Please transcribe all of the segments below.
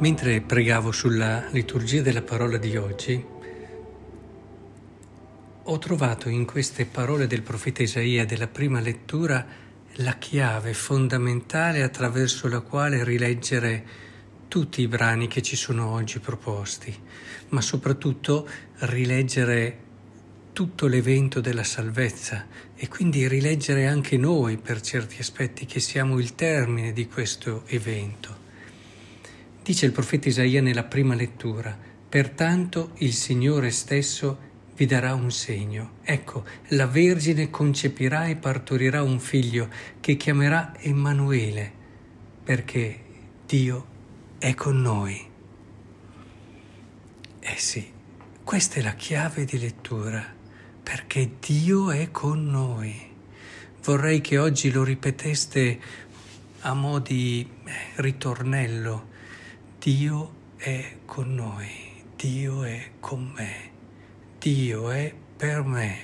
Mentre pregavo sulla liturgia della parola di oggi, ho trovato in queste parole del profeta Isaia della prima lettura la chiave fondamentale attraverso la quale rileggere tutti i brani che ci sono oggi proposti, ma soprattutto rileggere tutto l'evento della salvezza e quindi rileggere anche noi per certi aspetti che siamo il termine di questo evento. Dice il profeta Isaia nella prima lettura, pertanto il Signore stesso vi darà un segno. Ecco, la Vergine concepirà e partorirà un figlio che chiamerà Emanuele, perché Dio è con noi. Eh sì, questa è la chiave di lettura, perché Dio è con noi. Vorrei che oggi lo ripeteste a mo' di eh, ritornello Dio è con noi, Dio è con me, Dio è per me.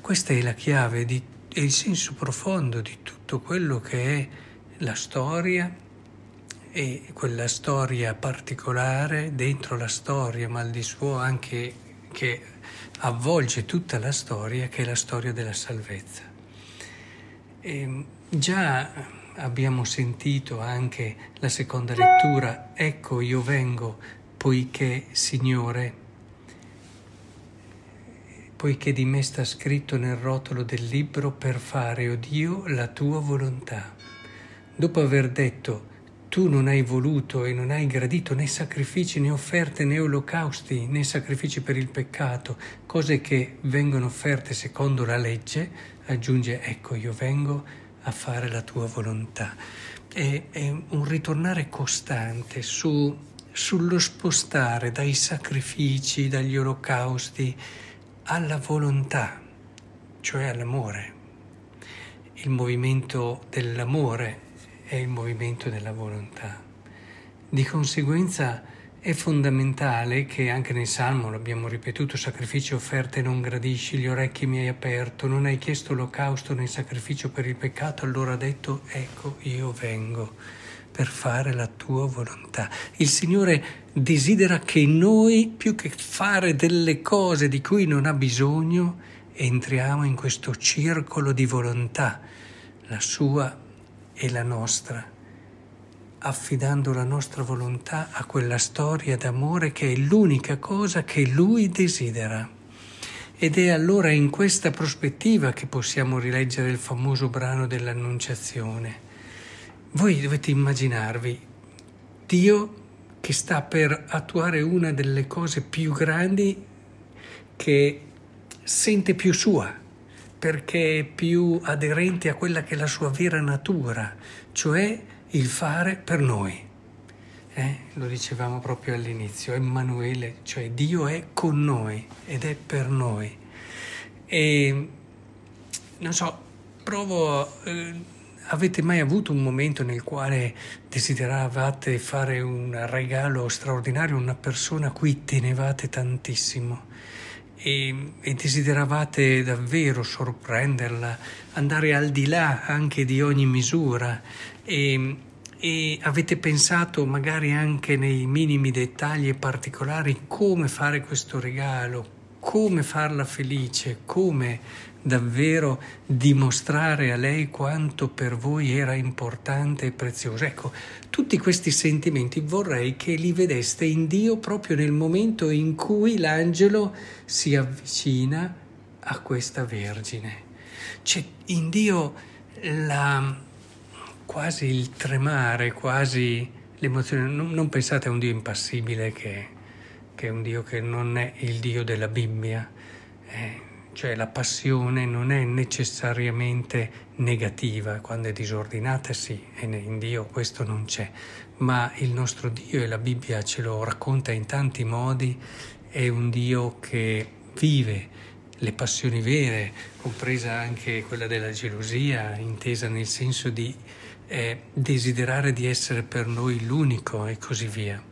Questa è la chiave di, è il senso profondo di tutto quello che è la storia e quella storia particolare dentro la storia, ma al di suo anche che avvolge tutta la storia, che è la storia della salvezza. E già abbiamo sentito anche la seconda lettura, ecco io vengo poiché Signore, poiché di me sta scritto nel rotolo del libro per fare, o oh Dio, la tua volontà. Dopo aver detto, tu non hai voluto e non hai gradito né sacrifici né offerte né olocausti né sacrifici per il peccato, cose che vengono offerte secondo la legge, aggiunge, ecco io vengo a fare la tua volontà. È, è un ritornare costante su, sullo spostare dai sacrifici, dagli olocausti, alla volontà, cioè all'amore. Il movimento dell'amore è il movimento della volontà. Di conseguenza è fondamentale che anche nel Salmo, l'abbiamo ripetuto, sacrifici offerte non gradisci, gli orecchi mi hai aperto, non hai chiesto l'olocausto né sacrificio per il peccato, allora ha detto ecco io vengo per fare la tua volontà. Il Signore desidera che noi, più che fare delle cose di cui non ha bisogno, entriamo in questo circolo di volontà, la sua e la nostra affidando la nostra volontà a quella storia d'amore che è l'unica cosa che Lui desidera. Ed è allora in questa prospettiva che possiamo rileggere il famoso brano dell'Annunciazione. Voi dovete immaginarvi Dio che sta per attuare una delle cose più grandi che sente più sua, perché è più aderente a quella che è la sua vera natura, cioè il fare per noi. Eh? Lo dicevamo proprio all'inizio, Emanuele, cioè Dio è con noi ed è per noi. E non so, provo, eh, avete mai avuto un momento nel quale desideravate fare un regalo straordinario a una persona a cui tenevate tantissimo? E, e, desideravate davvero sorprenderla, andare al di là anche di ogni misura? E, e avete pensato magari anche nei minimi dettagli e particolari come fare questo regalo, come farla felice, come davvero dimostrare a lei quanto per voi era importante e prezioso. Ecco, tutti questi sentimenti vorrei che li vedeste in Dio proprio nel momento in cui l'angelo si avvicina a questa Vergine. C'è in Dio la quasi il tremare, quasi l'emozione. Non, non pensate a un Dio impassibile che, che, è un Dio che non è il Dio della Bibbia. Eh, cioè la passione non è necessariamente negativa, quando è disordinata sì, e in Dio questo non c'è, ma il nostro Dio e la Bibbia ce lo racconta in tanti modi, è un Dio che vive le passioni vere, compresa anche quella della gelosia, intesa nel senso di eh, desiderare di essere per noi l'unico e così via.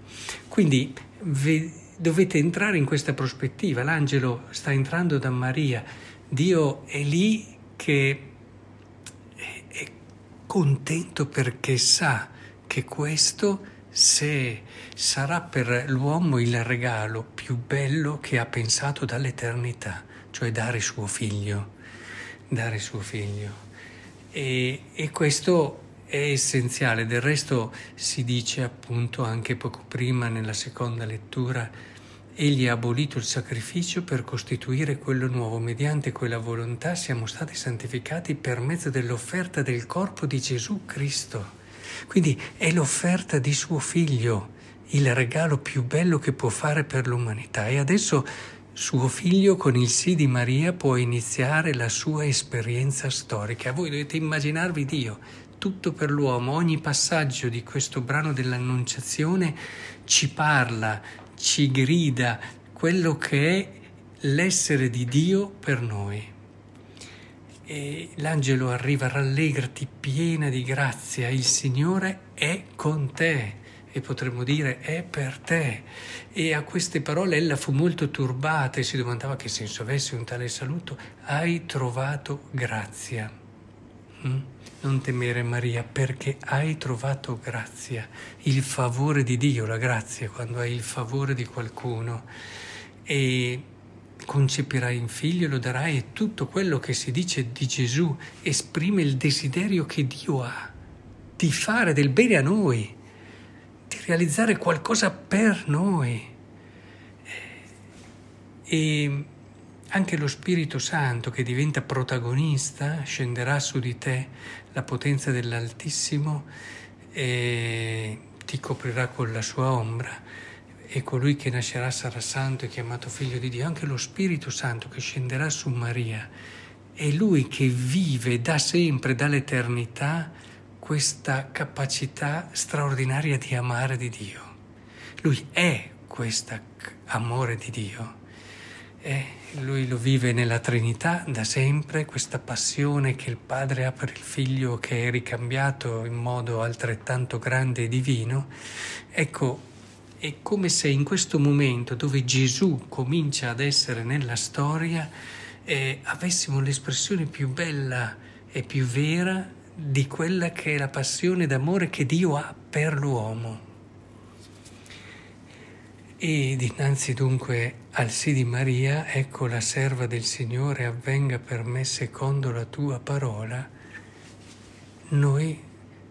Quindi ve, dovete entrare in questa prospettiva. L'angelo sta entrando da Maria, Dio è lì che è, contento perché sa che questo se sarà per l'uomo il regalo più bello che ha pensato dall'eternità, cioè dare suo figlio, dare suo figlio. E, e questo è essenziale, del resto si dice appunto anche poco prima nella seconda lettura, egli ha abolito il sacrificio per costituire quello nuovo, mediante quella volontà siamo stati santificati per mezzo dell'offerta del corpo di Gesù Cristo. Quindi è l'offerta di suo figlio, il regalo più bello che può fare per l'umanità e adesso suo figlio con il sì di Maria può iniziare la sua esperienza storica. Voi dovete immaginarvi Dio, tutto per l'uomo, ogni passaggio di questo brano dell'Annunciazione ci parla, ci grida quello che è l'essere di Dio per noi. E l'angelo arriva, rallegrati piena di grazia, il Signore è con te e potremmo dire è per te. E a queste parole ella fu molto turbata e si domandava che senso avesse un tale saluto. Hai trovato grazia. Mm? Non temere Maria perché hai trovato grazia, il favore di Dio, la grazia quando hai il favore di qualcuno e concepirai un figlio, lo darai e tutto quello che si dice di Gesù esprime il desiderio che Dio ha di fare del bene a noi, di realizzare qualcosa per noi. E anche lo Spirito Santo che diventa protagonista scenderà su di te la potenza dell'Altissimo e ti coprirà con la sua ombra e colui che nascerà sarà santo e chiamato figlio di Dio. Anche lo Spirito Santo che scenderà su Maria è lui che vive da sempre, dall'eternità, questa capacità straordinaria di amare di Dio. Lui è questo amore di Dio. È lui lo vive nella Trinità da sempre, questa passione che il Padre ha per il Figlio che è ricambiato in modo altrettanto grande e divino. Ecco, è come se in questo momento dove Gesù comincia ad essere nella storia, eh, avessimo l'espressione più bella e più vera di quella che è la passione d'amore che Dio ha per l'uomo. E dinanzi dunque al sì di Maria, ecco la serva del Signore, avvenga per me secondo la tua parola, noi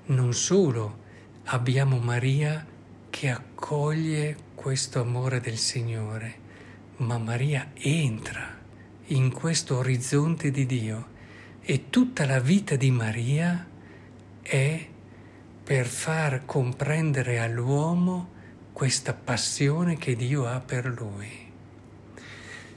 non solo abbiamo Maria che accoglie questo amore del Signore, ma Maria entra in questo orizzonte di Dio e tutta la vita di Maria è per far comprendere all'uomo questa passione che Dio ha per lui.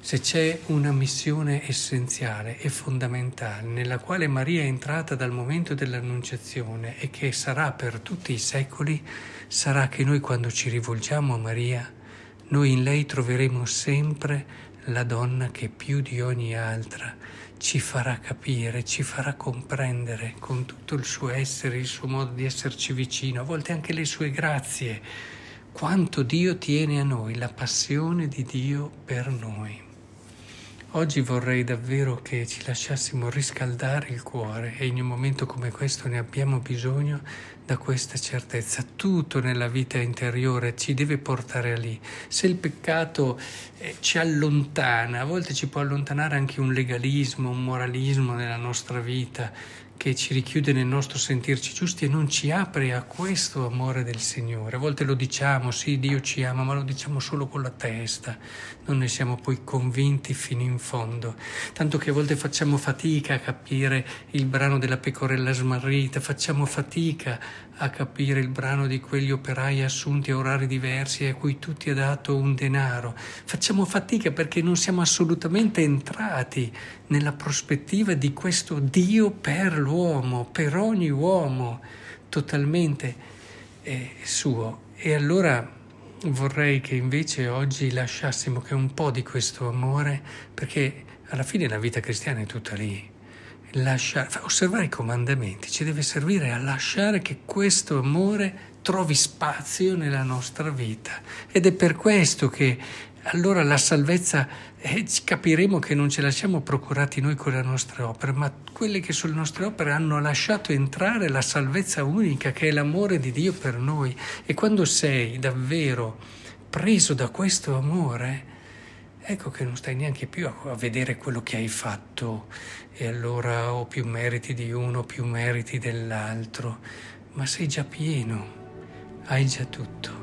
Se c'è una missione essenziale e fondamentale nella quale Maria è entrata dal momento dell'Annunciazione e che sarà per tutti i secoli, sarà che noi quando ci rivolgiamo a Maria, noi in lei troveremo sempre la donna che più di ogni altra ci farà capire, ci farà comprendere con tutto il suo essere, il suo modo di esserci vicino, a volte anche le sue grazie quanto Dio tiene a noi, la passione di Dio per noi. Oggi vorrei davvero che ci lasciassimo riscaldare il cuore e in un momento come questo ne abbiamo bisogno da questa certezza. Tutto nella vita interiore ci deve portare a lì. Se il peccato eh, ci allontana, a volte ci può allontanare anche un legalismo, un moralismo nella nostra vita che ci richiude nel nostro sentirci giusti e non ci apre a questo amore del Signore. A volte lo diciamo, sì, Dio ci ama, ma lo diciamo solo con la testa, non ne siamo poi convinti fino in fondo. Tanto che a volte facciamo fatica a capire il brano della pecorella smarrita, facciamo fatica a capire il brano di quegli operai assunti a orari diversi a cui tutti ha dato un denaro. Facciamo fatica perché non siamo assolutamente entrati nella prospettiva di questo Dio per l'uomo, per ogni uomo, totalmente eh, suo. E allora vorrei che invece oggi lasciassimo che un po' di questo amore, perché alla fine la vita cristiana è tutta lì. Lasciare, osservare i comandamenti ci deve servire a lasciare che questo amore trovi spazio nella nostra vita. Ed è per questo che allora la salvezza eh, capiremo che non ce la siamo procurati noi con le nostre opere, ma quelle che sono le nostre opere hanno lasciato entrare la salvezza unica che è l'amore di Dio per noi. E quando sei davvero preso da questo amore, ecco che non stai neanche più a vedere quello che hai fatto e allora ho più meriti di uno, più meriti dell'altro, ma sei già pieno, hai già tutto.